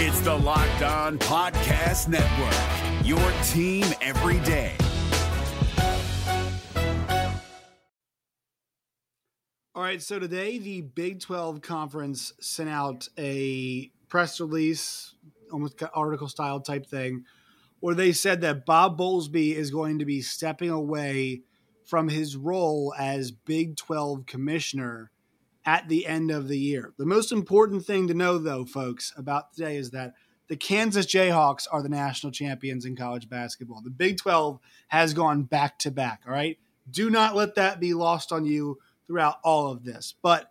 It's the Locked On Podcast Network, your team every day. All right, so today the Big 12 Conference sent out a press release, almost article style type thing, where they said that Bob Bowlsby is going to be stepping away from his role as Big 12 commissioner at the end of the year. The most important thing to know, though, folks, about today is that the Kansas Jayhawks are the national champions in college basketball. The Big 12 has gone back to back, all right? Do not let that be lost on you throughout all of this. But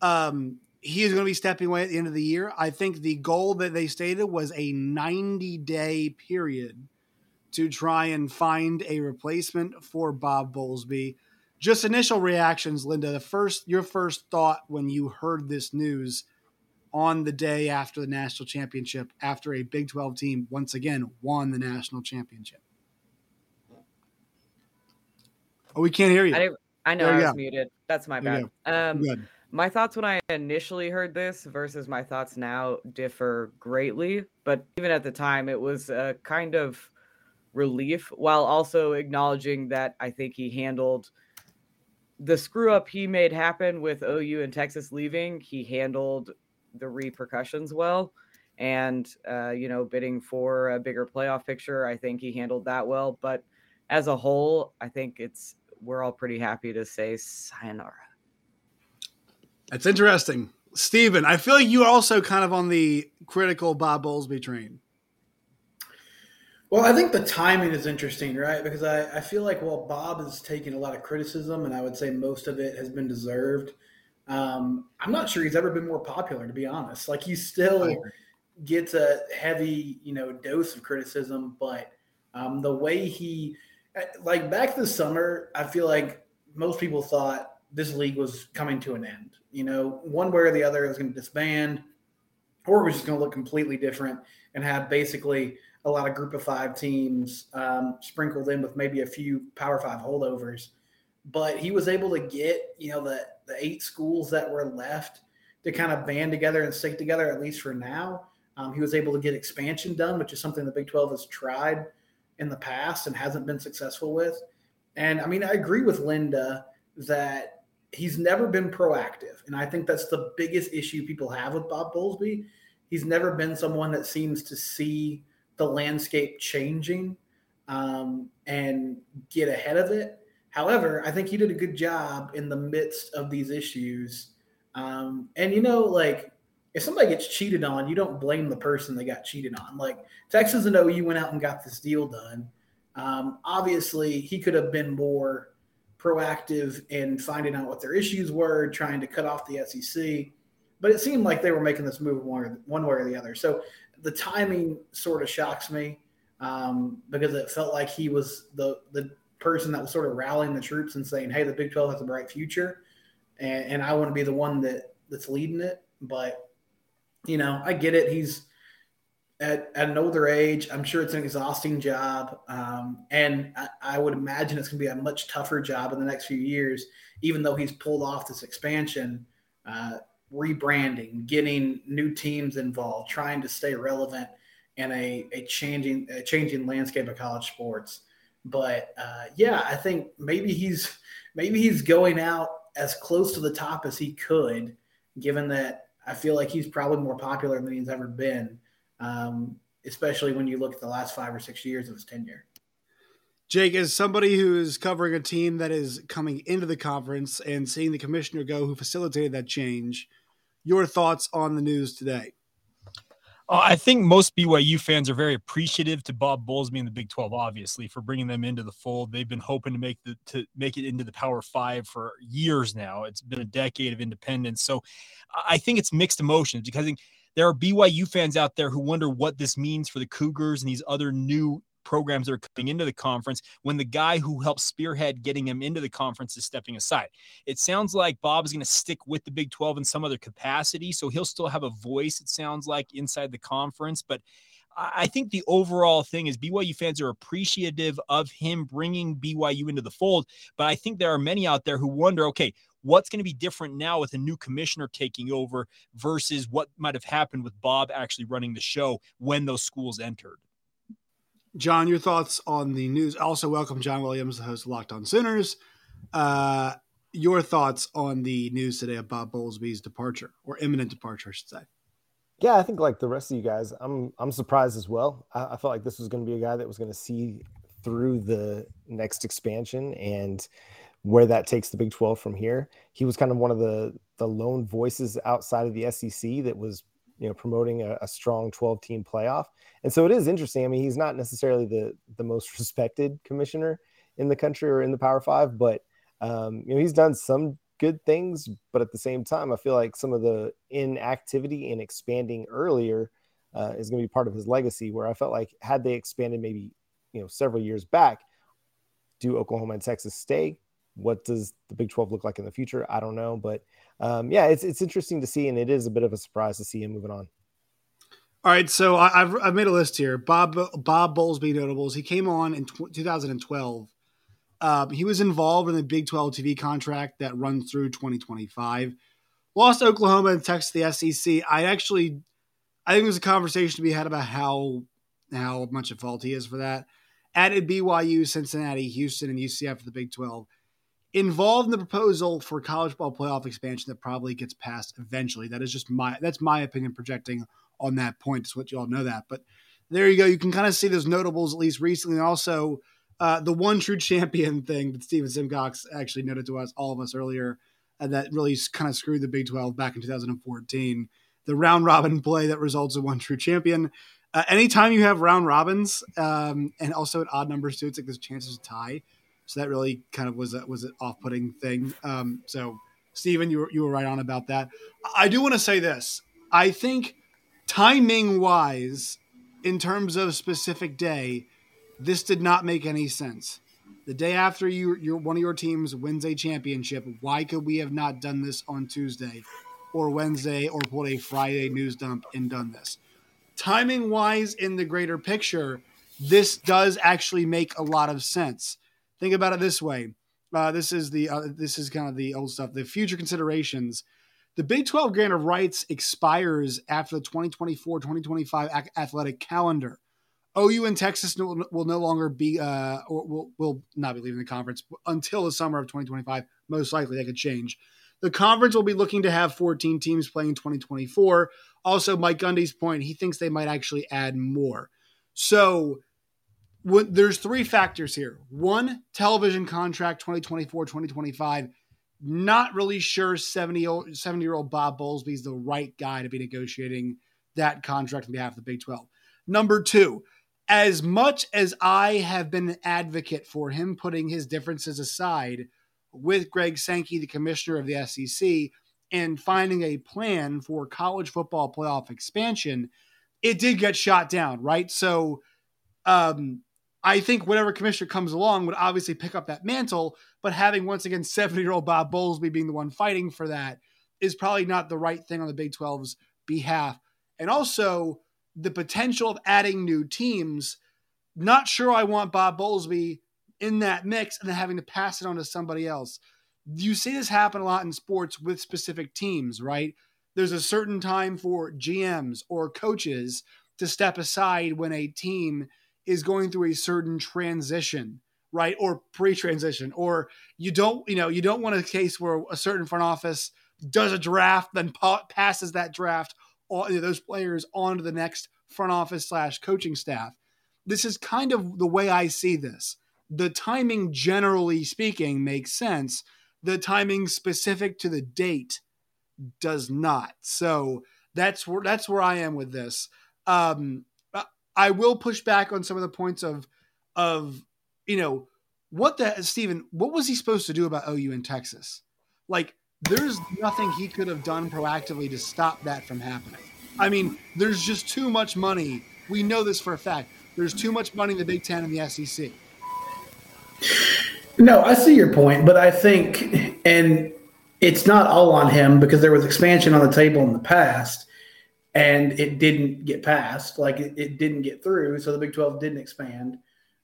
um, he is going to be stepping away at the end of the year. I think the goal that they stated was a 90 day period to try and find a replacement for Bob Bowlsby. Just initial reactions, Linda. The first, your first thought when you heard this news on the day after the national championship, after a Big 12 team once again won the national championship. Oh, we can't hear you. I, I know I was go. muted. That's my bad. Um, my thoughts when I initially heard this versus my thoughts now differ greatly. But even at the time, it was a kind of relief while also acknowledging that I think he handled the screw up he made happen with OU and Texas leaving. He handled the repercussions well. And, uh, you know, bidding for a bigger playoff picture, I think he handled that well. But as a whole, I think it's, we're all pretty happy to say sayonara. That's interesting. Steven, I feel like you also kind of on the critical Bob Bowlsby train. Well, I think the timing is interesting, right? Because I, I feel like while Bob is taking a lot of criticism, and I would say most of it has been deserved, um, I'm not sure he's ever been more popular, to be honest. Like he still gets a heavy, you know, dose of criticism, but um, the way he, like back this summer, I feel like most people thought this league was coming to an end. You know, one way or the other, it was going to disband, or it was just going to look completely different and have basically a lot of group of five teams um, sprinkled in with maybe a few power five holdovers. But he was able to get, you know, the, the eight schools that were left to kind of band together and stick together, at least for now. Um, he was able to get expansion done, which is something the Big 12 has tried in the past and hasn't been successful with. And I mean, I agree with Linda that he's never been proactive. And I think that's the biggest issue people have with Bob Bowlsby. He's never been someone that seems to see the landscape changing um, and get ahead of it. However, I think he did a good job in the midst of these issues. Um, and, you know, like, if somebody gets cheated on, you don't blame the person they got cheated on. Like Texas and OU went out and got this deal done. Um, obviously, he could have been more proactive in finding out what their issues were, trying to cut off the SEC. But it seemed like they were making this move one, one way or the other. So the timing sort of shocks me um, because it felt like he was the the person that was sort of rallying the troops and saying, "Hey, the Big 12 has a bright future, and, and I want to be the one that that's leading it." But you know, I get it. He's at, at an older age. I'm sure it's an exhausting job. Um, and I, I, would imagine it's going to be a much tougher job in the next few years, even though he's pulled off this expansion, uh, rebranding, getting new teams involved, trying to stay relevant in a, a changing a changing landscape of college sports. But uh, yeah, I think maybe he's maybe he's going out as close to the top as he could, given that I feel like he's probably more popular than he's ever been um, especially when you look at the last five or six years of his tenure. Jake, as somebody who is covering a team that is coming into the conference and seeing the commissioner go who facilitated that change, your thoughts on the news today? Uh, I think most BYU fans are very appreciative to Bob Bowlsby in the Big 12, obviously, for bringing them into the fold. They've been hoping to make the to make it into the Power Five for years now. It's been a decade of independence, so I think it's mixed emotions because there are BYU fans out there who wonder what this means for the Cougars and these other new programs that are coming into the conference when the guy who helped spearhead getting them into the conference is stepping aside. It sounds like Bob is going to stick with the Big 12 in some other capacity, so he'll still have a voice, it sounds like, inside the conference. But I think the overall thing is BYU fans are appreciative of him bringing BYU into the fold. But I think there are many out there who wonder okay, What's going to be different now with a new commissioner taking over versus what might have happened with Bob actually running the show when those schools entered? John, your thoughts on the news. Also, welcome John Williams, the host of Locked On Sooners. Uh, your thoughts on the news today of Bob Bowlsby's departure or imminent departure, I should say. Yeah, I think like the rest of you guys, I'm I'm surprised as well. I, I felt like this was going to be a guy that was going to see through the next expansion and where that takes the Big 12 from here. He was kind of one of the the lone voices outside of the SEC that was you know promoting a, a strong 12 team playoff. And so it is interesting. I mean, he's not necessarily the the most respected commissioner in the country or in the Power Five, but um, you know he's done some good things, but at the same time, I feel like some of the inactivity in expanding earlier uh, is going to be part of his legacy. Where I felt like had they expanded maybe you know several years back, do Oklahoma and Texas stay? What does the Big 12 look like in the future? I don't know, but um, yeah, it's it's interesting to see, and it is a bit of a surprise to see him moving on. All right, so I, have I've made a list here. Bob Bob Bowlsby notables. He came on in tw- 2012 um, he was involved in the Big 12 TV contract that runs through 2025. Lost Oklahoma and Texas the SEC. I actually, I think there's a conversation to be had about how how much at fault he is for that. Added BYU, Cincinnati, Houston, and UCF for the Big 12. Involved in the proposal for college ball playoff expansion that probably gets passed eventually. That is just my that's my opinion projecting on that point. Just what you all know that. But there you go. You can kind of see those notables at least recently. And also uh, the one true champion thing that Steven Simcox actually noted to us, all of us earlier, and that really kind of screwed the Big 12 back in 2014. The round robin play that results in one true champion. Uh, anytime you have round robins um, and also at odd numbers too, it's like there's chances to tie. So that really kind of was a, was an off putting thing. Um, so Stephen, you were, you were right on about that. I do want to say this. I think timing wise, in terms of specific day, this did not make any sense. The day after you, your one of your teams wins a championship, why could we have not done this on Tuesday or Wednesday or pulled a Friday news dump and done this? Timing wise, in the greater picture, this does actually make a lot of sense. Think about it this way. Uh, this is the uh, this is kind of the old stuff. The future considerations. The Big 12 grant of rights expires after the 2024-2025 athletic calendar. OU and Texas will, will no longer be, uh, or will, will not be leaving the conference until the summer of 2025. Most likely that could change. The conference will be looking to have 14 teams playing in 2024. Also, Mike Gundy's point, he thinks they might actually add more. So there's three factors here. One, television contract 2024, 2025. Not really sure 70, 70 year old Bob Bowlsby is the right guy to be negotiating that contract on behalf of the Big 12. Number two, as much as I have been an advocate for him putting his differences aside with Greg Sankey, the commissioner of the SEC, and finding a plan for college football playoff expansion, it did get shot down, right? So um, I think whatever commissioner comes along would obviously pick up that mantle, but having once again 70 year old Bob Bowlsby being the one fighting for that is probably not the right thing on the Big 12's behalf. And also, the potential of adding new teams. Not sure I want Bob Bowlsby in that mix and then having to pass it on to somebody else. You see this happen a lot in sports with specific teams, right? There's a certain time for GMs or coaches to step aside when a team is going through a certain transition, right? Or pre-transition, or you don't, you know, you don't want a case where a certain front office does a draft, then pa- passes that draft all, those players onto the next front office slash coaching staff. This is kind of the way I see this. The timing, generally speaking, makes sense. The timing specific to the date does not. So that's where that's where I am with this. Um, I will push back on some of the points of of you know what the Stephen. What was he supposed to do about OU in Texas? Like there's nothing he could have done proactively to stop that from happening. I mean, there's just too much money. We know this for a fact. There's too much money in the Big Ten and the SEC. No, I see your point, but I think, and it's not all on him because there was expansion on the table in the past and it didn't get passed. Like it, it didn't get through. So the Big 12 didn't expand.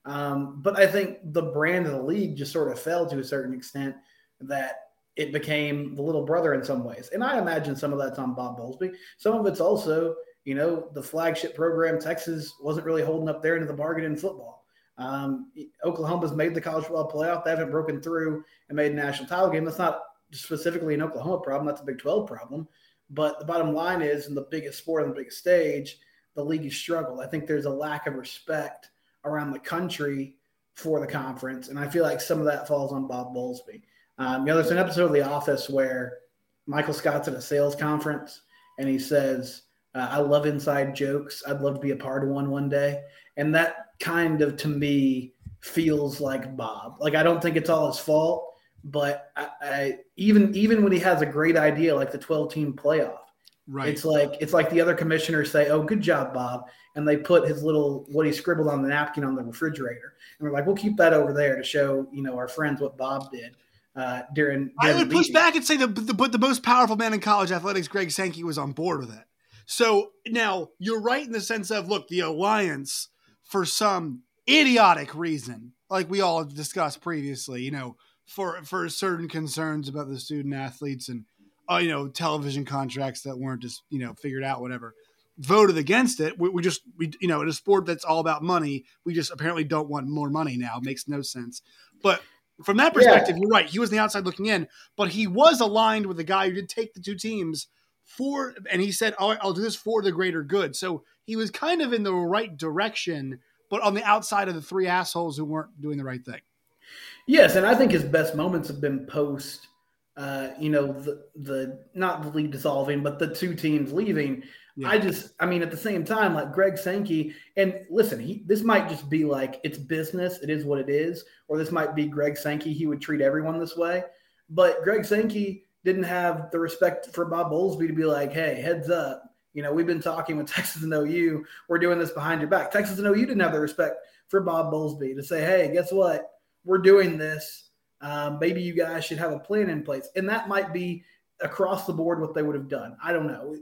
Um, but I think the brand of the league just sort of fell to a certain extent that it became the little brother in some ways. And I imagine some of that's on Bob Bowlsby. Some of it's also, you know, the flagship program, Texas wasn't really holding up there into the bargain in football. Um, Oklahoma's made the college football playoff. They haven't broken through and made a national title game. That's not specifically an Oklahoma problem. That's a Big 12 problem. But the bottom line is, in the biggest sport on the biggest stage, the league has struggled. I think there's a lack of respect around the country for the conference, and I feel like some of that falls on Bob Bowlsby. Um, you know, there's an episode of The Office where Michael Scott's at a sales conference, and he says, uh, "I love inside jokes. I'd love to be a part of one one day." And that kind of, to me, feels like Bob. Like I don't think it's all his fault but I, I, even even when he has a great idea like the 12 team playoff right it's like it's like the other commissioners say oh good job bob and they put his little what he scribbled on the napkin on the refrigerator and we're like we'll keep that over there to show you know our friends what bob did uh, during, during I would push back and say the, the but the most powerful man in college athletics, Greg Sankey, was on board with it. So now you're right in the sense of look, the alliance for some idiotic reason, like we all discussed previously, you know, for for certain concerns about the student athletes and uh, you know television contracts that weren't just you know figured out whatever voted against it. We, we, just we you know in a sport that's all about money we just apparently don't want more money now. It makes no sense. But from that perspective yeah. you're right. He was the outside looking in but he was aligned with the guy who did take the two teams for and he said oh, i'll do this for the greater good. So he was kind of in the right direction but on the outside of the three assholes who weren't doing the right thing Yes, and I think his best moments have been post, uh, you know, the the not the league dissolving, but the two teams leaving. Yeah. I just, I mean, at the same time, like Greg Sankey, and listen, he this might just be like it's business, it is what it is, or this might be Greg Sankey. He would treat everyone this way, but Greg Sankey didn't have the respect for Bob Bowlsby to be like, hey, heads up. You know, we've been talking with Texas and OU. We're doing this behind your back. Texas and OU didn't have the respect for Bob Bowlsby to say, hey, guess what? We're doing this. Um, maybe you guys should have a plan in place. And that might be across the board what they would have done. I don't know.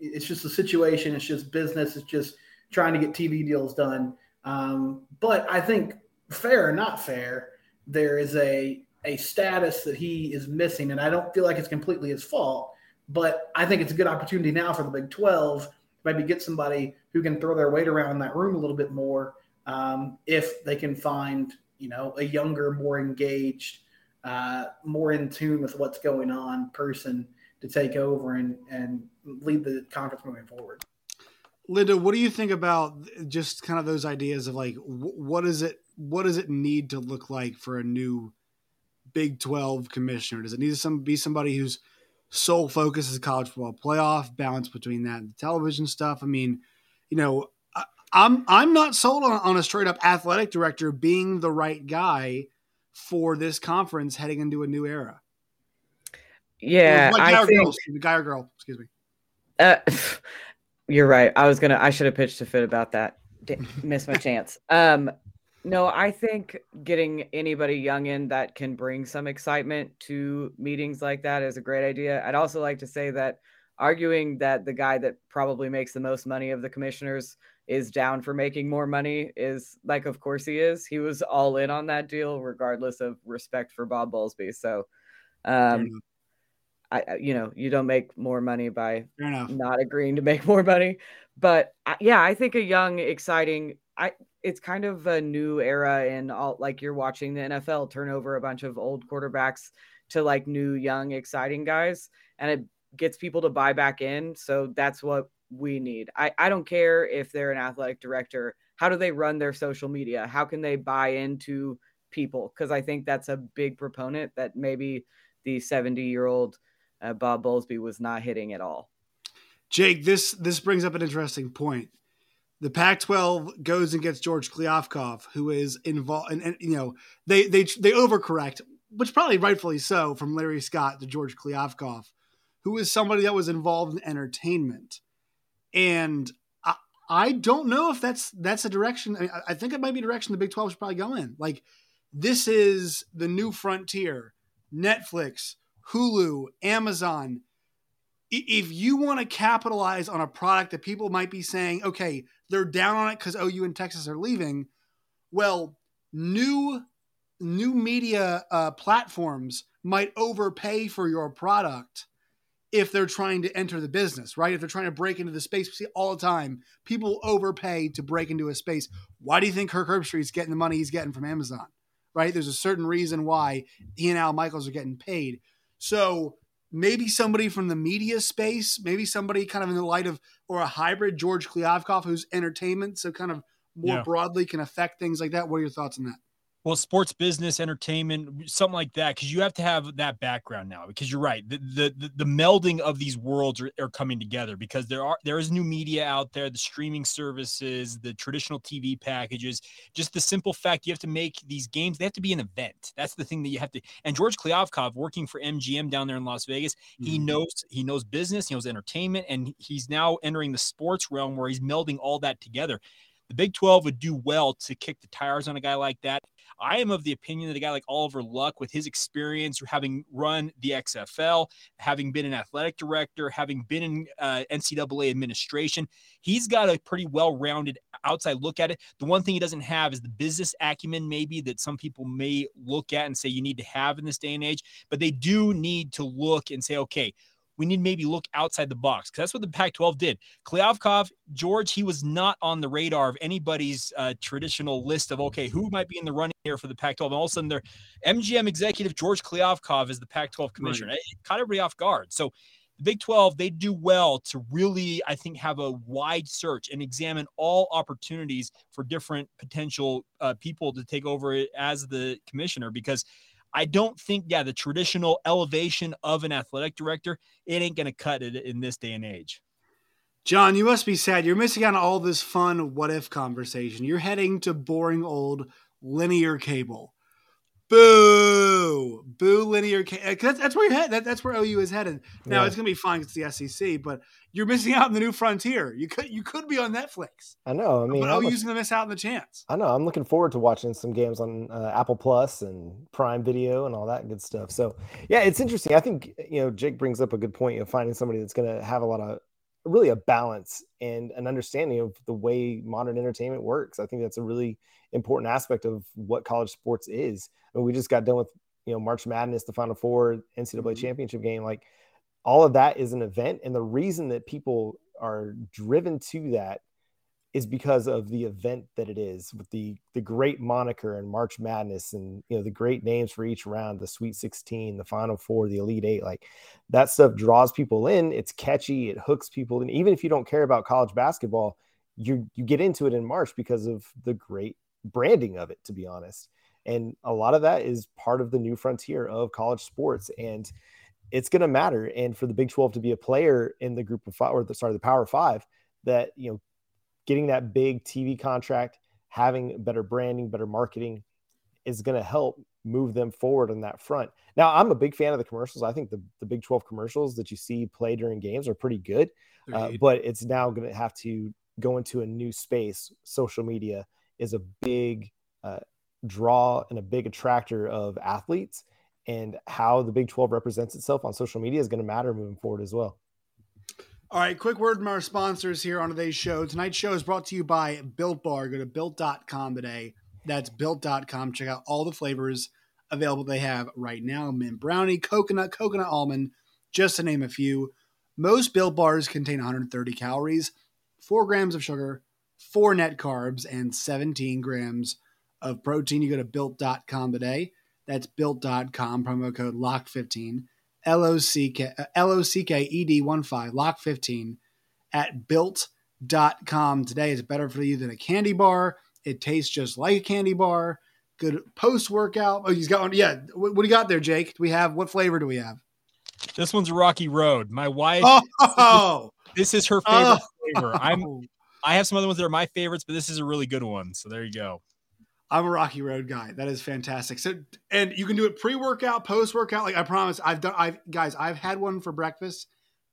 It's just a situation. It's just business. It's just trying to get TV deals done. Um, but I think fair or not fair, there is a a status that he is missing, and I don't feel like it's completely his fault. But I think it's a good opportunity now for the Big Twelve maybe get somebody who can throw their weight around in that room a little bit more um, if they can find you know, a younger, more engaged, uh, more in tune with what's going on person to take over and, and lead the conference moving forward. Linda, what do you think about just kind of those ideas of like what is it what does it need to look like for a new Big 12 commissioner? Does it need to some be somebody whose sole focus is college football playoff, balance between that and the television stuff? I mean, you know, I'm I'm not sold on, on a straight up athletic director being the right guy for this conference heading into a new era. Yeah, guy I or think, girl, guy or girl, excuse me. Uh, you're right. I was gonna. I should have pitched a fit about that. Missed my chance. Um, no, I think getting anybody young in that can bring some excitement to meetings like that is a great idea. I'd also like to say that arguing that the guy that probably makes the most money of the commissioners is down for making more money is like of course he is. He was all in on that deal regardless of respect for bob bowlsby. So um i you know you don't make more money by not agreeing to make more money. But yeah i think a young exciting i it's kind of a new era in all like you're watching the nfl turn over a bunch of old quarterbacks to like new young exciting guys and it gets people to buy back in. So that's what we need. I, I don't care if they're an athletic director. How do they run their social media? How can they buy into people? Because I think that's a big proponent that maybe the 70 year old uh, Bob Bowlsby was not hitting at all. Jake, this this brings up an interesting point. The Pac-12 goes and gets George Kliavkoff, who is involved, and, and, you know they they they overcorrect, which probably rightfully so, from Larry Scott to George Kliavkoff, who is somebody that was involved in entertainment and I, I don't know if that's that's a direction. I, I think it might be a direction the Big Twelve should probably go in. Like this is the new frontier. Netflix, Hulu, Amazon. If you want to capitalize on a product that people might be saying, okay, they're down on it because OU and Texas are leaving, well, new new media uh, platforms might overpay for your product if they're trying to enter the business, right? If they're trying to break into the space, we see all the time people overpay to break into a space. Why do you think Kirk Herbstreit's getting the money he's getting from Amazon, right? There's a certain reason why he and Al Michaels are getting paid. So maybe somebody from the media space, maybe somebody kind of in the light of, or a hybrid George Kliavkoff who's entertainment, so kind of more Yeah. broadly can affect things like that. What are your thoughts on that? Well sports business entertainment something like that because you have to have that background now because you're right the the, the, melding of these worlds are, are coming together because there are there is new media out there the streaming services the traditional tv packages just the simple fact you have to make these games they have to be an event that's the thing that you have to and george kliavkoff working for mgm down there in las vegas he Mhm. knows he knows business he knows entertainment and he's now entering the sports realm where he's melding all that together the Big 12 would do well to kick the tires on a guy like that. I am of the opinion that a guy like Oliver Luck, with his experience having run the XFL, having been an athletic director, having been in uh, NCAA administration, he's got a pretty well rounded outside look at it. The one thing he doesn't have is the business acumen, maybe that some people may look at and say you need to have in this day and age, but they do need to look and say, okay, we need maybe look outside the box because that's what the Pac 12 did. Kliavkoff, George, he was not on the radar of anybody's uh, traditional list of, okay, who might be in the running here for the Pac 12. And all of a sudden, their MGM executive, George Kliavkoff, is the Pac 12 commissioner. It caught everybody off guard. So the Big 12, they do well to really, I think, have a wide search and examine all opportunities for different potential uh, people to take over as the commissioner because. I don't think, yeah, the traditional elevation of an athletic director, it ain't going to cut it in this day and age. John, you must be sad. You're missing out on all this fun what if conversation. You're heading to boring old linear cable. Boo! Boo linear. That's, that's where you're headed. That, that's where OU is headed. Now Yeah. it's gonna be fine. It's the SEC, but you're missing out on the new frontier. You could you could be on Netflix, I know. I mean, but how OU's much- gonna miss out on the chance. I know. I'm looking forward to watching some games on uh, Apple Plus and Prime Video and all that good stuff. So, yeah, it's interesting. I think you know Jake brings up a good point of finding somebody that's going to have a lot of really a balance and an understanding of the way modern entertainment works. I think that's a really important aspect of what college sports is. I mean, we just got done with you know March Madness, the Final Four, NCAA Mhm. championship game. Like all of that is an event, and the reason that people are driven to that is because of the event that it is with the the great moniker and March Madness and you know the great names for each round, the Sweet 16, the Final Four, the Elite Eight, like that stuff draws people in. It's catchy, it hooks people, and even if you don't care about college basketball, you you get into it in March because of the great branding of it. To be honest, and a lot of that is part of the new frontier of college sports and. It's going to matter, and for the Big 12 to be a player in the group of five, or the sorry, the Power Five, that you know getting that big TV contract, having better branding, better marketing is going to help move them forward on that front. Now, I'm a big fan of the commercials. I think the, the Big 12 commercials that you see play during games are pretty good, uh, but it's now going to have to go into a new space. Social media is a big uh, draw and a big attractor of athletes, and how the Big 12 represents itself on social media is going to matter moving forward as well. All right, quick word from our sponsors here on today's show. Tonight's show is brought to you by Built Bar. Go to built.com today. That's built.com. Check out all the flavors available they have right now mint brownie, coconut, coconut almond, just to name a few. Most Built Bars contain 130 calories, 4 grams of sugar, 4 net carbs, and 17 grams of protein. You go to built.com today. That's built.com, promo code LOCK15. L O C K L O C K E D 1 5 lock 15 at built.com today is better for you than a candy bar. It tastes just like a candy bar. Good post workout. Oh, he's got one. Yeah. What, what do you got there, Jake? Do we have what flavor do we have? This one's rocky road. My wife, Oh, this is her favorite oh, flavor. I'm I have some other ones that are my favorites, but this is a really good one. So there you go. I'm a Rocky Road guy. That is fantastic. So, and you can do it pre-workout, post-workout. Like I promise, I've done. I've guys, I've had one for breakfast.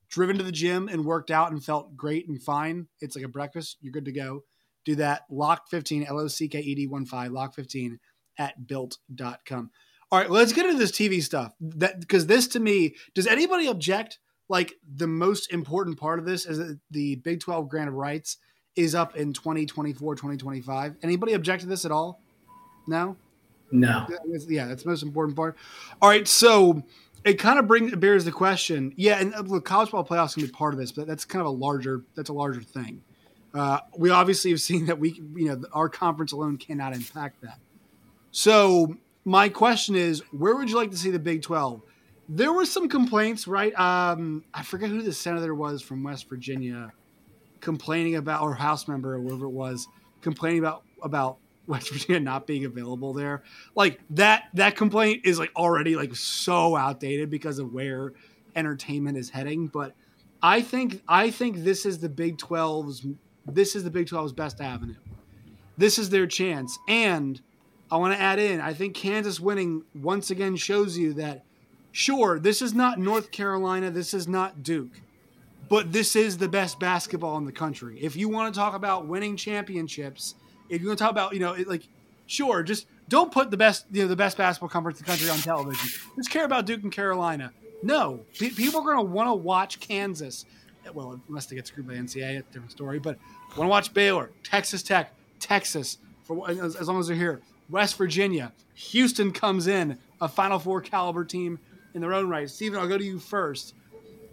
Driven to the gym and worked out and felt great and fine. It's like a breakfast. You're good to go. Do that. Lock 15, L O C K E D 1 5, lock 15 at built.com. All right, let's get into this TV stuff. That because this to me, does anybody object? Like the most important part of this is the Big 12 grant of rights is up in 2024, 2025. Anybody object to this at all? No? No. Yeah, that's the most important part. All right, so it kind of brings bears the question. Yeah, and uh, look, college ball playoffs can be part of this, but that's kind of a larger that's a larger thing. Uh, we obviously have seen that we you know our conference alone cannot impact that. So my question is, where would you like to see the Big Twelve? There were some complaints, right? Um, I forget who the senator was from West Virginia, complaining about or House member or whoever it was, complaining about about West Virginia not being available there. Like that that complaint is like already like so outdated because of where entertainment is heading. But I think I think this is the Big 12's this is the Big 12's best avenue. This is their chance. And I want to add in, I think Kansas winning once again shows you that sure, this is not North Carolina, this is not Duke. But this is the best basketball in the country. If you want to talk about winning championships, if you want to talk about, you know, it, like, sure, just don't put the best, you know, the best basketball conference in the country on television. Just care about Duke and Carolina. No, P- people are going to want to watch Kansas. Well, unless they get screwed by NCAA, a different story. But want to watch Baylor, Texas Tech, Texas, for as, as long as they're here. West Virginia, Houston comes in, a Final Four caliber team in their own right. Stephen, I'll go to you first.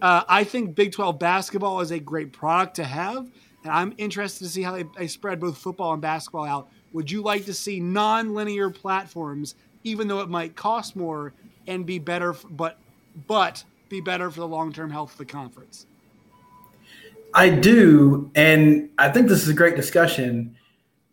Uh, I think Big 12 basketball is a great product to have, and I'm interested to see how they, they spread both football and basketball out. Would you like to see non-linear platforms, even though it might cost more, and be better, but but be better for the long-term health of the conference? I do, and I think this is a great discussion.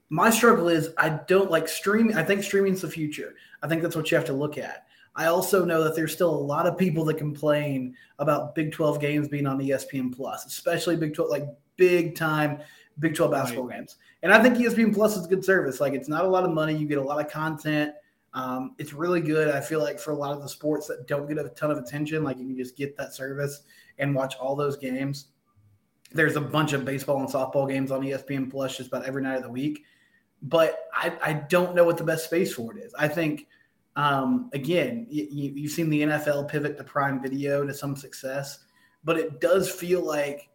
My struggle is I don't like streaming. I think streaming's the future. I think that's what you have to look at. I also know that there's still a lot of people that complain about Big 12 games being on ESPN Plus, especially Big 12, like big time Big 12 basketball right. games. And I think ESPN Plus is a good service. Like it's not a lot of money. You get a lot of content. Um, it's really good. I feel like for a lot of the sports that don't get a ton of attention, like you can just get that service and watch all those games. There's a bunch of baseball and softball games on ESPN Plus just about every night of the week. But I, I don't know what the best space for it is. I think – um, again, you, you've seen the NFL pivot to Prime Video to some success, but it does feel like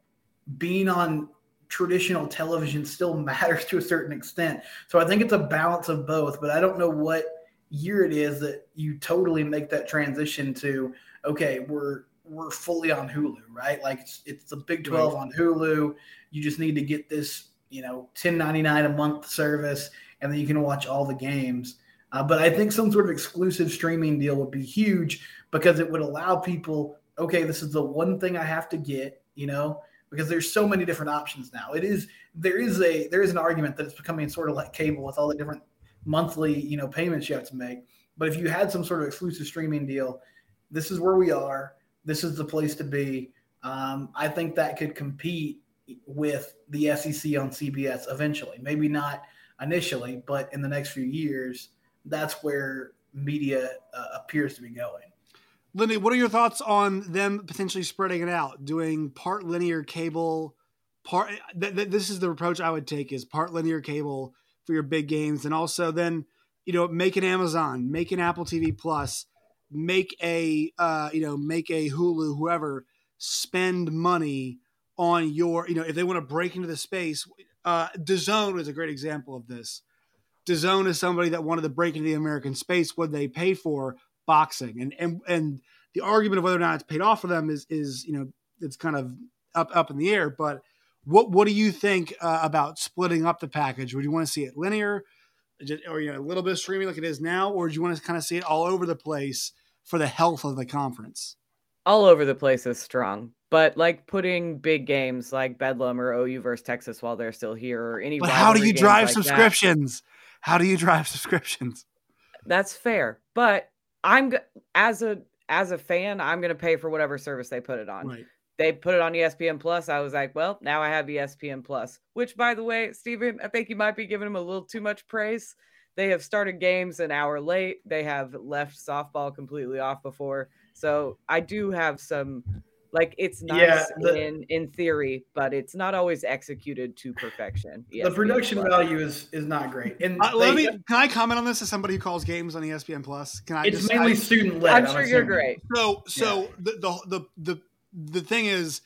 being on traditional television still matters to a certain extent. So I think it's a balance of both, but I don't know what year it is that you totally make that transition to okay, we're we're fully on Hulu, right? Like it's it's the Big 12 right. on Hulu. You just need to get this, you know, 10.99 a month service and then you can watch all the games. Uh, but I think some sort of exclusive streaming deal would be huge because it would allow people, okay, this is the one thing I have to get, you know, because there's so many different options now. It is there is a there is an argument that it's becoming sort of like cable with all the different monthly, you know, payments you have to make. But if you had some sort of exclusive streaming deal, this is where we are. This is the place to be. Um, I think that could compete with the SEC on CBS eventually. Maybe not initially, but in the next few years that's where media uh, appears to be going. Lindy, what are your thoughts on them potentially spreading it out, doing part linear cable? Part th- th- this is the approach I would take: is part linear cable for your big games, and also then you know make an Amazon, make an Apple TV Plus, make a uh, you know make a Hulu, whoever spend money on your you know if they want to break into the space. Uh, DAZN is a great example of this DAZN is somebody that wanted to break into the American space. What they pay for boxing, and and and the argument of whether or not it's paid off for them is is you know it's kind of up up in the air. But what what do you think uh, about splitting up the package? Would you want to see it linear, or you know a little bit of streaming like it is now, or do you want to kind of see it all over the place for the health of the conference? All over the place is strong, but like putting big games like Bedlam or OU versus Texas while they're still here, or any. But how do you drive like subscriptions? That, how do you drive subscriptions? That's fair, but I'm as a as a fan, I'm going to pay for whatever service they put it on. Right. They put it on ESPN Plus. I was like, well, now I have ESPN Plus. Which, by the way, Stephen, I think you might be giving them a little too much praise. They have started games an hour late. They have left softball completely off before. So I do have some like it's nice yeah, the, in in theory, but it's not always executed to perfection. ESPN the production Plus. value is is not great. And uh, let me can I comment on this as somebody who calls games on ESPN Plus? Can I? It's just, mainly student led. I'm sure I'm you're great. So so yeah. the, the the the the thing is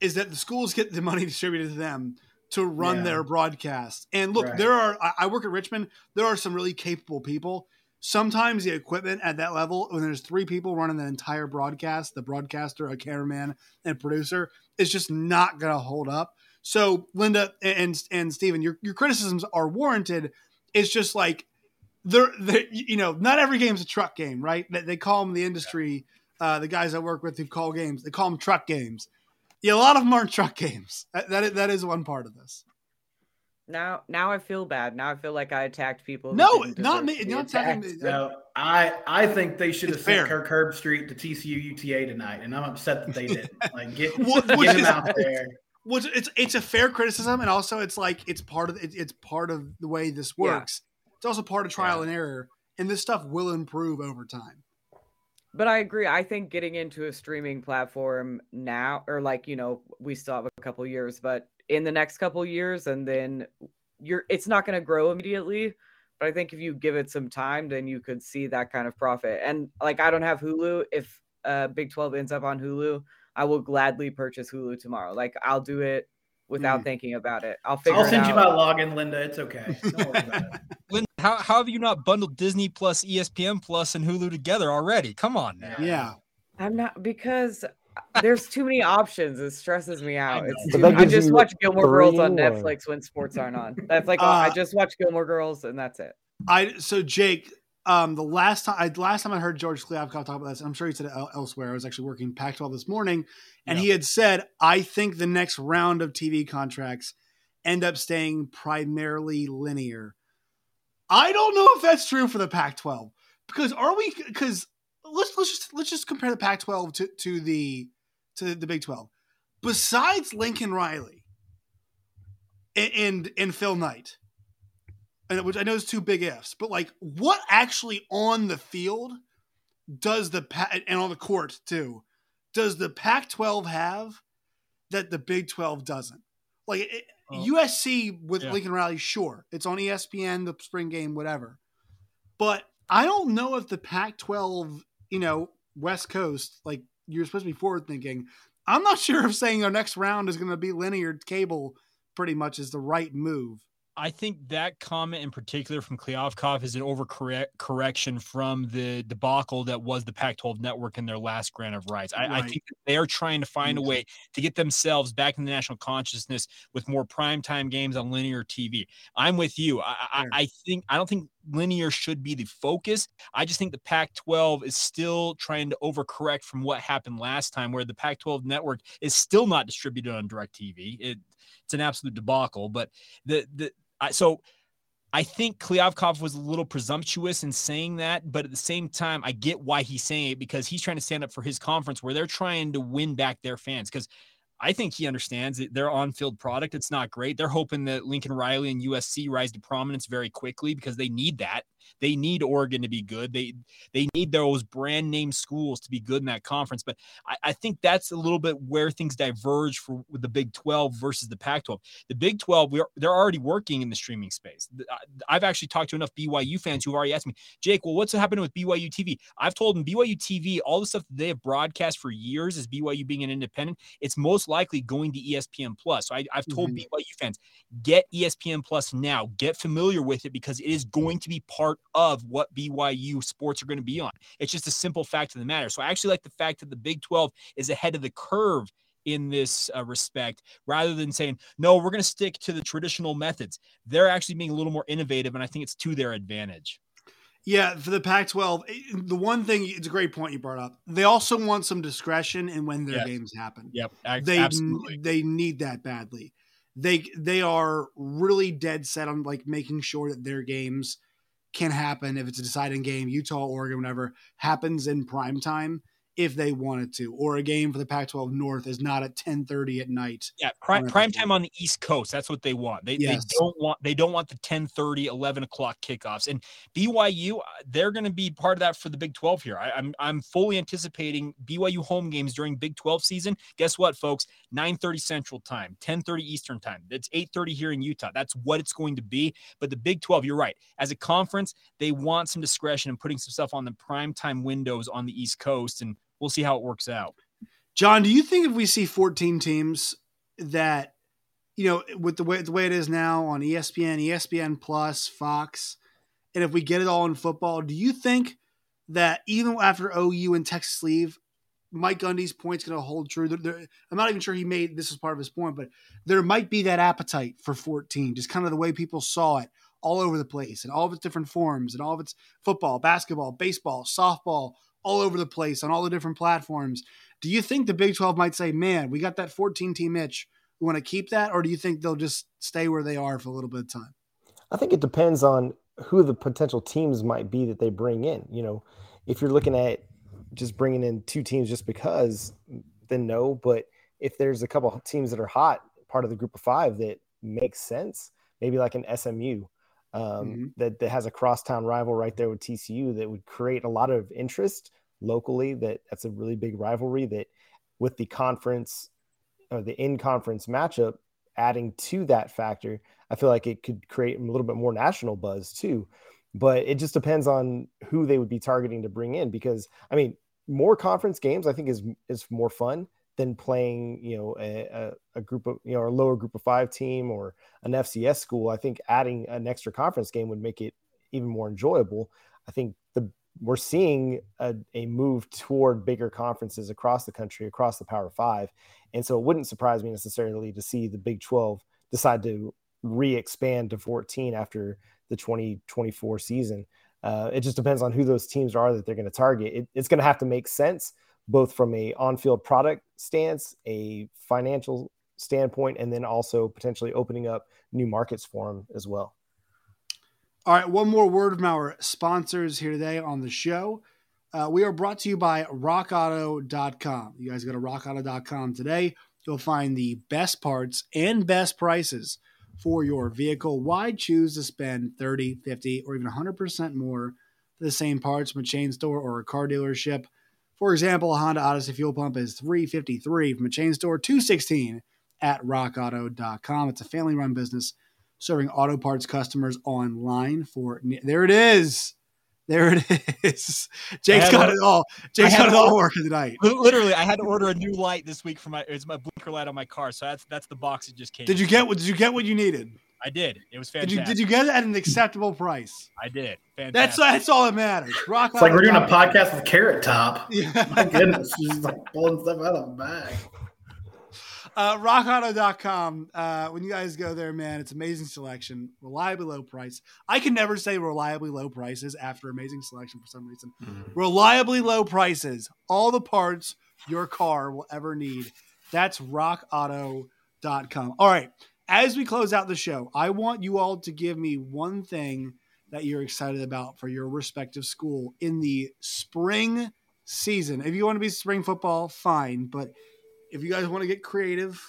is that the schools get the money distributed to them to run yeah. their broadcast. And look, right. there are I work at Richmond. There are some really capable people sometimes the equipment at that level, when there's three people running the entire broadcast, the broadcaster, a cameraman, and producer, is just not going to hold up. So, Linda and and Stephen, your your criticisms are warranted. It's just like they're, they're you know, not every game's a truck game, right? They, they call them the industry. Uh, the guys I work with who call games, they call them truck games. Yeah, a lot of them aren't truck games. That, that is one part of this. Now, now I feel bad. Now I feel like I attacked people. No, didn't me. Not attacking me. No, I I think they should have It's sent fair. Kirk Herbstreit to TCU UTA tonight, and I'm upset that they didn't. Like get, What- get which him is- out there. Well, it's it's a fair criticism, and also it's like it's part of it, it's part of the way this works. It's also part of trial and error, and this stuff will improve over time. But I agree. I think getting into a streaming platform now, or like you know, we still have a couple years, but in the next couple years, and then you're, it's not going to grow immediately. But I think if you give it some time, then you could see that kind of profit. And like, I don't have Hulu. If uh, Big Twelve ends up on Hulu, I will gladly purchase Hulu tomorrow. Like, I'll do it without thinking about it. I'll figure I'll it send out. you my login, Linda. It's okay. Don't worry about it. Lynn, how, how have you not bundled Disney Plus, ESPN Plus, and Hulu together already? Come on now. Yeah, I'm not because there's too many options. It stresses me out. It's too, I just watch Gilmore Girls on three or- Netflix when sports aren't on. That's like oh, I Uh, just watch Gilmore Girls and that's it. I so Jake. Um, the last time I last time I heard George Kliavkoff talk about this, I'm sure he said it elsewhere. I was actually working Pac-12 this morning, and Yeah. he had said, "I think the next round of TV contracts end up staying primarily linear." I don't know if that's true for the Pac-12 because are we? Because let's let's just let's just compare the Pac-12 to to the to the Big 12. Besides Lincoln Riley and and, and Phil Knight, and which I know is two big ifs, but like what actually on the field does the and on the court too does the Pac-12 have that the Big 12 doesn't? Like it, uh, Oh. USC with Yeah. Lincoln Riley, sure, it's on ESPN, the spring game, whatever. But I don't know if the Pac-12, you know, West Coast, like you're supposed to be forward thinking. I'm not sure if saying our next round is going to be linear cable pretty much is the right move. I think that comment in particular from Kliavkoff is an overcorrect correction from the debacle that was the Pac-12 network in their last grant of rights. I, I think they are trying to find a way to get themselves back in the national consciousness with more primetime games on linear TV. I'm with you. I, I, I think I don't think linear should be the focus. I just think the Pac-12 is still trying to overcorrect from what happened last time, where the Pac-12 network is still not distributed on DirecTV. It, it's an absolute debacle. But the the I, so I think Kliavkoff was a little presumptuous in saying that, but at the same time, I get why he's saying it because he's trying to stand up for his conference where they're trying to win back their fans. Because I think he understands that their on-field product. It's not great. They're hoping that Lincoln Riley and USC rise to prominence very quickly because they need that. They need Oregon to be good. They they need those brand name schools to be good in that conference. But I, I think that's a little bit where things diverge for with the Big 12 versus the Pac-12. The Big 12, we're they're already working in the streaming space. I've actually talked to enough BYU fans who've already asked me, Jake, well, what's happening with BYU TV? I've told them BYU TV, all the stuff that they have broadcast for years as BYU being an independent, it's most likely going to ESPN Plus. So I, I've told Mhm. BYU fans, get ESPN Plus now, get familiar with it because it is going to be part of what BYU sports are going to be on. It's just a simple fact of the matter. So I actually like the fact that the Big 12 is ahead of the curve in this uh, respect rather than saying no we're going to stick to the traditional methods they're actually being a little more innovative and i think it's to their advantage Yeah, for the Pac-12, the one thing it's a great point you brought up. They also want some discretion in when their Yes. games happen. yep They absolutely they need that badly. They they are really dead set on like making sure that their games can happen if it's a deciding game, Utah, Oregon, whatever, happens in prime time if they wanted to, or a game for the Pac-12 North is not at 10:30 at night. yeah prime, prime time on the east coast that's what they want. They, Yes. they don't want they don't want the 10 30 11 o'clock kickoffs. And byu uh, they're going to be part of that for the big 12 here. I, i'm i'm fully anticipating byu home games during big 12 season. Guess what folks? 9 30 central time 10 30 eastern time. It's 8 30 here in utah. That's what it's going to be. But the big 12 you're right. As a conference they want some discretion in putting some stuff on the prime time windows on the east coast. And we'll see how it works out John, do you think if we see 14 teams that you know with the way the way it is now on ESPN, ESPN Plus, Fox, and if we get it all in football, do you think that even after OU and Texas leave, Mike Gundy's point's going to hold true? They're, they're, I'm not even sure he made this as part of his point, but there might be that appetite for 14, just kind of the way people saw it all over the place and all of its different forms and all of its football, basketball, baseball, softball, all over the place on all the different platforms. Do you think the Big 12 might say, man, we got that 14 team itch? We want to keep that? Or do you think they'll just stay where they are for a little bit of time? I think it depends on who the potential teams might be that they bring in. You know, if you're looking at just bringing in two teams just because, then no. But if there's a couple teams that are hot, part of the group of five that makes sense, maybe like an SMU um, mm-hmm. that, that has a crosstown rival right there with TCU that would create a lot of interest locally. That that's a really big rivalry that with the conference or the in conference matchup adding to that factor, I feel like it could create a little bit more national buzz too. But it just depends on who they would be targeting to bring in because I mean, more conference games I think is is more fun than playing, you know, a, a, group of, you know, a lower group of five team or an FCS school. I think adding an extra conference game would make it even more enjoyable. I think the we're seeing a, a move toward bigger conferences across the country, across the Power Five, and so it wouldn't surprise me necessarily to see the Big 12 decide to re expand to 14 after the 2024 season. Uh, it just depends on who those teams are that they're going to target. It, it's going to have to make sense both from a on-field product stance, a financial standpoint, and then also potentially opening up new markets for them as well. All right, one more word from our sponsors here today on the show. Uh, we are brought to you by rockauto.com. You guys go to rockauto.com today. You'll find the best parts and best prices for your vehicle. Why choose to spend 30, 50, or even 100% more for the same parts from a chain store or a car dealership? For example, a Honda Odyssey fuel pump is 353 from a chain store, 216 at rockauto.com. It's a family run business serving auto parts customers online for there it is there it is. Jake's got it all. Jake's got it all working tonight. Literally, I had to order a new light this week for my it's my blinker light on my car. So that's that's the box that just came. Did you get what? Did you get what you needed? I did. It was fantastic. Did you, did you get it at an acceptable price? I did. Fantastic. That's that's all that matters. Rock it's like we're doing a podcast with Carrot Top. Yeah. My goodness, she's like pulling stuff out of the bag. Uh, rockauto.com. Uh, when you guys go there, man, it's amazing selection, reliably low price. I can never say reliably low prices after amazing selection for some reason. Mm-hmm. Reliably low prices, all the parts your car will ever need. That's rockauto.com. All right. As we close out the show, I want you all to give me one thing that you're excited about for your respective school in the spring season. If you want to be spring football, fine. But if you guys want to get creative,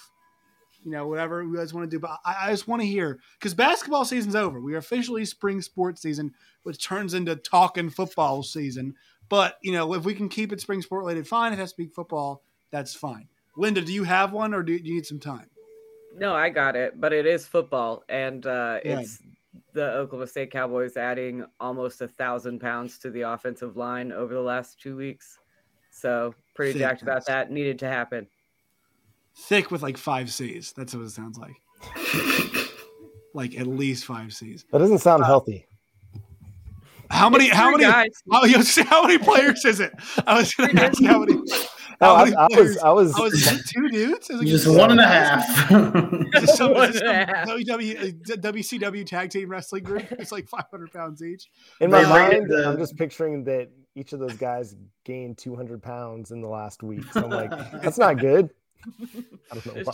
you know, whatever you guys want to do. But I, I just want to hear because basketball season's over. We are officially spring sports season, which turns into talking football season. But you know, if we can keep it spring sport related, fine. If it has to be football, that's fine. Linda, do you have one, or do you need some time? No, I got it, but it is football, and uh, it's the Oklahoma State Cowboys adding almost a thousand pounds to the offensive line over the last two weeks. So pretty jacked about that. Needed to happen thick with like five C's. That's what it sounds like. like at least five C's. That doesn't sound uh, healthy. How many? How many? Guys. How, how many players is it? I was going to ask how many. How oh, I, I, was, I was, oh, I was two dudes. Was just one and a half. some, one and a half. WCW uh, tag team wrestling group. It's like 500 pounds each. In my mind, the... I'm just picturing that each of those guys gained 200 pounds in the last week. So I'm like, that's not good.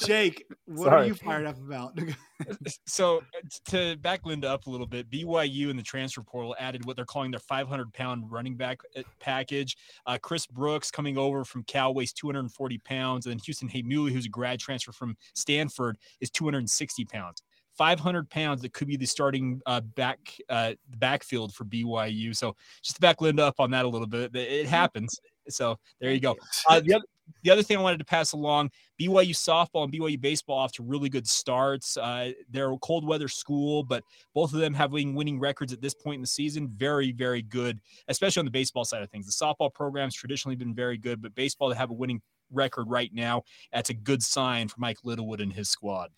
Jake, what Sorry. are you fired up about? so to back Linda up a little bit, BYU in the transfer portal added what they're calling their 500 pound running back uh, package. Uh, Chris Brooks coming over from Cal weighs 240 pounds, and then Houston Heimuli, who's a grad transfer from Stanford, is 260 pounds. 500 pounds that could be the starting uh, back uh, backfield for BYU. So just to back Linda up on that a little bit, it happens. So there you go. Uh, the, other, the other thing I wanted to pass along BYU softball and BYU baseball off to really good starts. Uh, they're a cold weather school, but both of them having winning records at this point in the season. Very, very good, especially on the baseball side of things. The softball program's traditionally been very good, but baseball to have a winning record right now, that's a good sign for Mike Littlewood and his squad.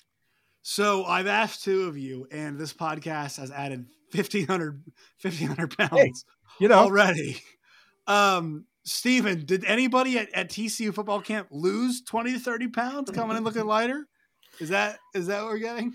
So I've asked two of you, and this podcast has added 1,500, 1,500 pounds Hey, You know, already. Um, Steven, did anybody at, at TCU football camp lose 20 to 30 pounds coming in looking lighter? Is that is that what we're getting?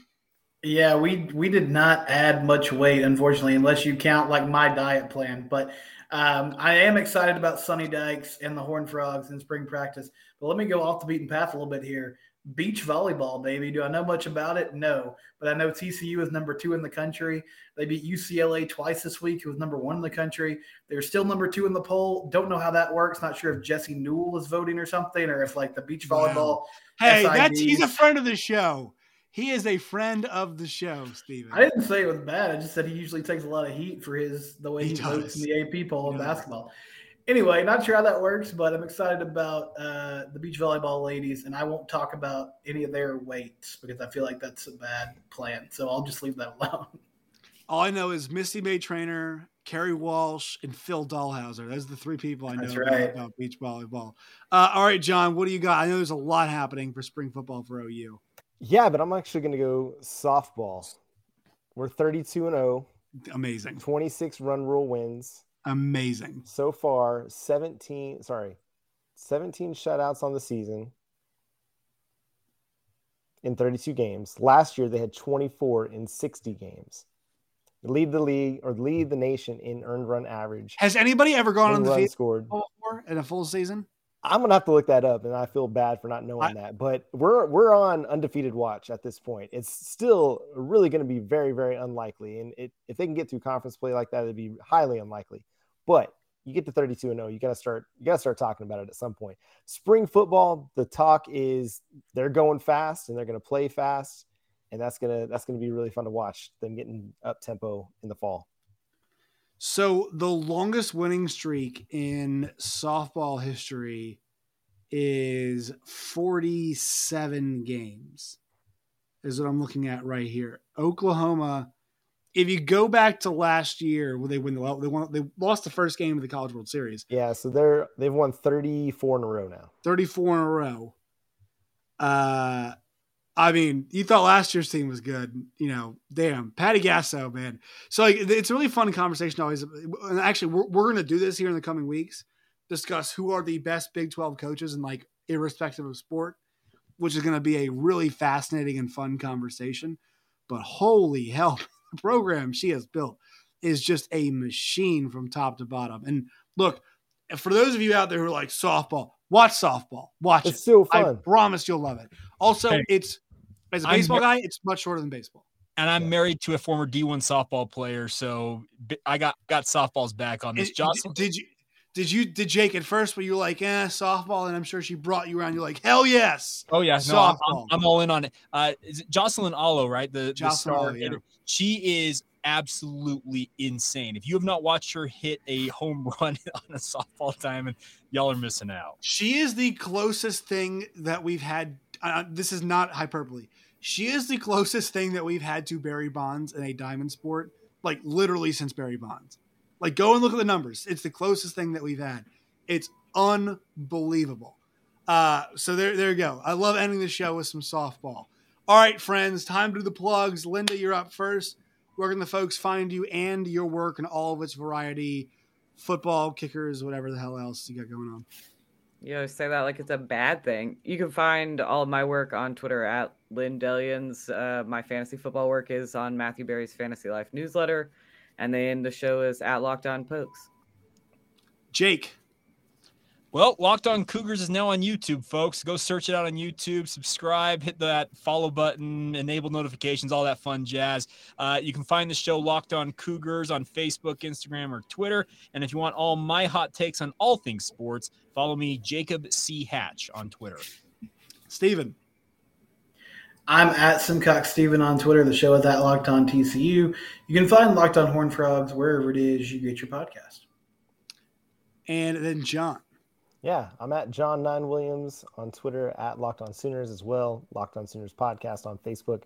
Yeah, we we did not add much weight, unfortunately, unless you count like my diet plan. But um, I am excited about Sonny Dykes and the Horned Frogs in spring practice. But let me go off the beaten path a little bit here. Beach volleyball, baby. Do I know much about it? No, but I know TCU is number two in the country. They beat UCLA twice this week, who was number one in the country. They're still number two in the poll. Don't know how that works. Not sure if Jesse Newell is voting or something, or if like the beach Wow. volleyball. Hey, SID. that's he's a friend of the show. He is a friend of the show, Steven. I didn't say it was bad. I just said he usually takes a lot of heat for his the way He he, votes in the AP poll in basketball. Anyway, not sure how that works, but I'm excited about uh, the beach volleyball ladies, and I won't talk about any of their weights because I feel like that's a bad plan. So I'll just leave that alone. All I know is Misty May-Treanor, Kerry Walsh, and Phil Dalhausser. Those are the three people I know That's about, right. about beach volleyball. Uh, all right, John, what do you got? I know there's a lot happening for spring football for OU. Yeah, but I'm actually going to go softball. We're 32 and 0, Amazing. 26 run rule wins. Amazing. So far, 17, sorry, 17 shutouts on the season in 32 games. Last year, they had 24 in 60 games. Lead the league or lead the nation in earned run average. Has anybody ever gone on the field scored. in a full season? I'm gonna have to look that up, and I feel bad for not knowing that. But we're we're on undefeated watch at this point. It's still really going to be very very unlikely, and it, if they can get through conference play like that, it'd be highly unlikely. But you get to 32 and 0, you got to start you got to start talking about it at some point. Spring football, the talk is they're going fast and they're going to play fast, and that's gonna that's gonna be really fun to watch them getting up tempo in the fall. So the longest winning streak in softball history is 47 games. Is what I'm looking at right here. Oklahoma. If you go back to last year, where they win the they won, they lost the first game of the College World Series, Yeah, so they're they've won 34 in a row now. 34 in a row. Uh, I mean, you thought last year's team was good. You know, damn, Patty Gasso, man. So like, it's a really fun conversation always. And actually, we're, we're going to do this here in the coming weeks. Discuss who are the best Big 12 coaches and like irrespective of sport, which is going to be a really fascinating and fun conversation. But holy hell, program she has built is just a machine from top to bottom. And look, for those of you out there who are like softball, watch softball. Watch It's it. so I promise you'll love it. Also, Hey. it's as a I'm baseball ve- guy, it's much shorter than baseball. and I'm Yeah. married to a former D1 softball player, so I got got softball's back on this. It- Jocelyn, did, did you? Did you? Did Jake at first? Were you like, eh, softball? And I'm sure she brought you around. You're like, hell yes. Oh yeah, no, I'm, I'm, Softball. I'm all in on it. Uh, is it Jocelyn Alo, right? The, the star. Alo, yeah. She is absolutely insane. If you have not watched her hit a home run on a softball diamond, y'all are missing out. She is the closest thing that we've had. Uh, this is not hyperbole. She is the closest thing that we've had to Barry Bonds in a diamond sport, like literally since Barry Bonds. Like, go and look at the numbers. It's the closest thing that we've had. It's unbelievable. Uh, so there, there you go. I love ending the show with some softball. All right, friends, time to do the plugs. Linda, you're up first. Where can the folks find you and your work and all of its variety? Football, kickers, whatever the hell else you got going on. You always say that like it's a bad thing. You can find all my work on Twitter at Lynn Dellions. Uh, my fantasy football work is on Matthew Berry's Fantasy Life newsletter. And then the show is at Locked On Pokes. Jake, Well, Locked On Cougars is now on YouTube, folks. Go search it out on YouTube, subscribe, hit that follow button, enable notifications, all that fun jazz. Uh, you can find the show Locked On Cougars on Facebook, Instagram, or Twitter. And if you want all my hot takes on all things sports, follow me, Jacob C. Hatch, on Twitter. Steven, I'm at Simcox Steven on Twitter. The show is at Locked On TCU. You can find Locked On Horned Frogs wherever it is you get your podcast. and then John. Yeah, I'm at John Nine Williams on Twitter, at Locked On Sooners as well, Locked On Sooners podcast on Facebook,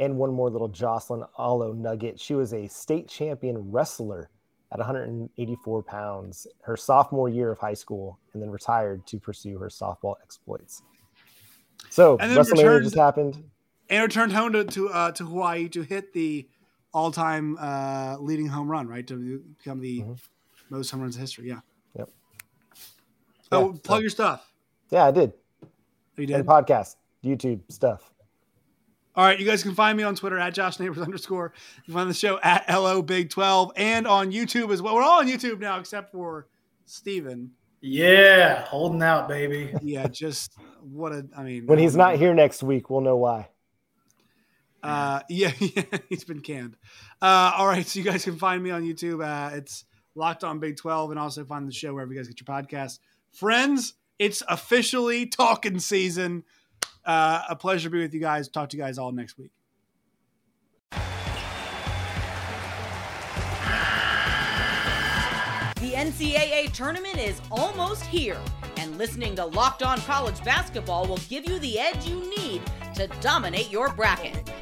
and one more little Jocelyn Alo nugget. She was a state champion wrestler at 184 pounds her sophomore year of high school, and then retired to pursue her softball exploits. So And then WrestleMania returned- just happened. And returned home to to, uh, to Hawaii to hit the all-time uh, leading home run, right? To become the Mhm. most home runs in history. Yeah. Yep. Oh, Yeah, plug so- your stuff. Yeah, I did. You did? And podcast, YouTube stuff. All right, you guys can find me on Twitter at Josh Neighbors underscore. You can find the show at LO Big 12 and on YouTube as well. We're all on YouTube now except for Steven. Yeah, holding out, baby. Yeah, just what a, I mean. When he's not here next week, we'll know why. Uh, yeah, yeah, he's been canned. Uh, all right, so you guys can find me on YouTube. Uh, it's Locked On Big 12 and also find the show wherever you guys get your podcast. Friends, it's officially talking season. Uh, a pleasure to be with you guys. Talk to you guys all next week. The NCAA tournament is almost here, and listening to Locked On College Basketball will give you the edge you need to dominate your bracket.